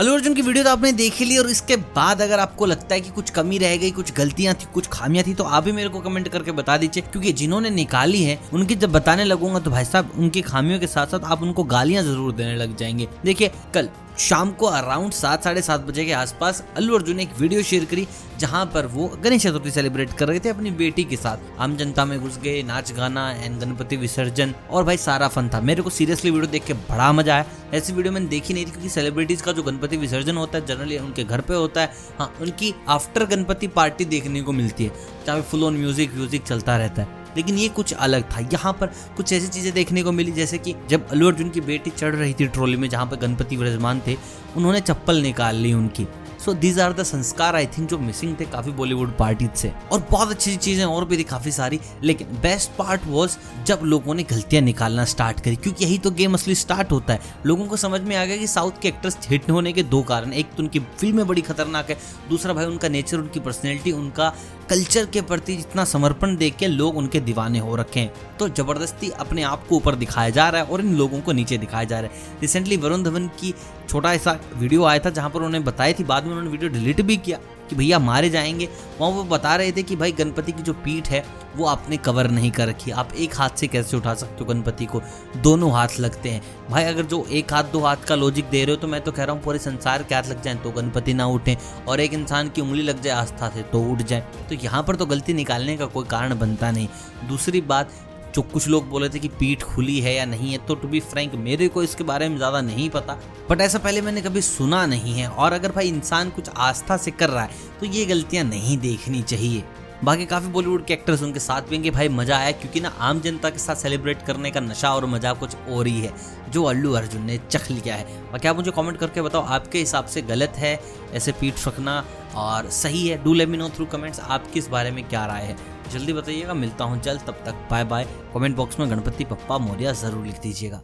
अल्लू अर्जुन की वीडियो तो आपने देख ली और इसके बाद अगर आपको लगता है कि कुछ कमी रह गई, कुछ गलतियाँ थी, कुछ खामियाँ थी तो आप भी मेरे को कमेंट करके बता दीजिए। क्योंकि जिन्होंने निकाली है, उनकी जब बताने लगूँगा तो भाई साहब, उनकी खामियों के साथ साथ आप उनको गालियाँ ज़रूर देने लग जाएँगे। देखिए, कल शाम को अराउंड सात, साढ़े सात बजे के आसपास अल्लू अर्जुन ने एक वीडियो शेयर करी, जहाँ पर वो गणेश चतुर्थी सेलिब्रेट कर रहे थे अपनी बेटी के साथ। आम जनता में घुस गए, नाच गाना एंड गणपति विसर्जन, और भाई सारा फन था। मेरे को सीरियसली वीडियो देख के बड़ा मज़ा आया। ऐसी वीडियो मैंने देखी नहीं थी क्योंकि सेलिब्रिटीज का जो गणपति विसर्जन होता है जनरली उनके घर पे होता है। हाँ उनकी आफ्टर गणपति पार्टी देखने को मिलती है, जहाँ फुल ऑन म्यूज़िक व्यूजिक चलता रहता है। लेकिन ये कुछ अलग था। यहाँ पर कुछ ऐसी चीज़ें देखने को मिली, जैसे कि जब अल्लू अर्जुन की बेटी चढ़ रही थी ट्रॉली में जहाँ पर गणपति विराजमान थे, उन्होंने चप्पल निकाल ली उनकी। सो दीज आर द संस्कार आई थिंक जो मिसिंग थे काफ़ी बॉलीवुड पार्टी से। और बहुत अच्छी चीज़ें और भी थी काफ़ी सारी। लेकिन बेस्ट पार्ट वॉज़ जब लोगों ने गलतियाँ निकालना स्टार्ट करी। क्योंकि यही तो गेम असली स्टार्ट होता है। लोगों को समझ में आ गया कि साउथ के एक्ट्रेस हिट होने के दो कारण। एक तो उनकी फ़िल्में बड़ी खतरनाक है। दूसरा भाई, उनका नेचर उनकी पर्सनैलिटी उनका कल्चर के प्रति जितना समर्पण देख के लोग उनके दीवाने हो रखे हैं। तो ज़बरदस्ती अपने आप को ऊपर दिखाया जा रहा है और इन लोगों को नीचे दिखाया जा रहा है। रिसेंटली वरुण धवन की छोटा ऐसा वीडियो आया था जहाँ पर उन्होंने बताई थी, बाद में उन्होंने वीडियो डिलीट भी किया। कि भैया मारे जाएँगे। वहाँ वो बता रहे थे कि भाई गणपति की जो पीठ है, वो आपने कवर नहीं कर रखी। आप एक हाथ से कैसे उठा सकते हो गणपति को? दोनों हाथ लगते हैं। भाई अगर जो एक हाथ, दो हाथ का लॉजिक दे रहे हो तो मैं तो कह रहा हूँ पूरे संसार के हाथ लग जाए तो गणपति ना उठें और एक इंसान की उंगली लग जाए आस्था से तो उठ जाए। तो यहाँ पर तो गलती निकालने का कोई कारण बनता नहीं। दूसरी बात जो कुछ लोग बोले थे कि पीठ खुली है या नहीं है तो टू बी फ्रैंक मेरे को इसके बारे में ज़्यादा नहीं पता बट ऐसा पहले मैंने कभी सुना नहीं है। और अगर भाई इंसान कुछ आस्था से कर रहा है तो ये गलतियाँ नहीं देखनी चाहिए। बाकी काफ़ी बॉलीवुड के एक्टर्स उनके साथ भी हैं भाई मज़ा आया, क्योंकि ना आम जनता के साथ सेलिब्रेट करने का नशा और मज़ा कुछ और ही है, जो अल्लू अर्जुन ने चख लिया है। बाकी आप मुझे कमेंट करके बताओ, आपके हिसाब से गलत है ऐसे पीठ रखना और सही है? Do let me know through comments आपकी इस बारे में क्या राय है? जल्दी बताइएगा, मिलता हूँ जल्द, तब तक बाय बाय। कमेंट बॉक्स में गणपति पप्पा मौर्य ज़रूर लिख दीजिएगा।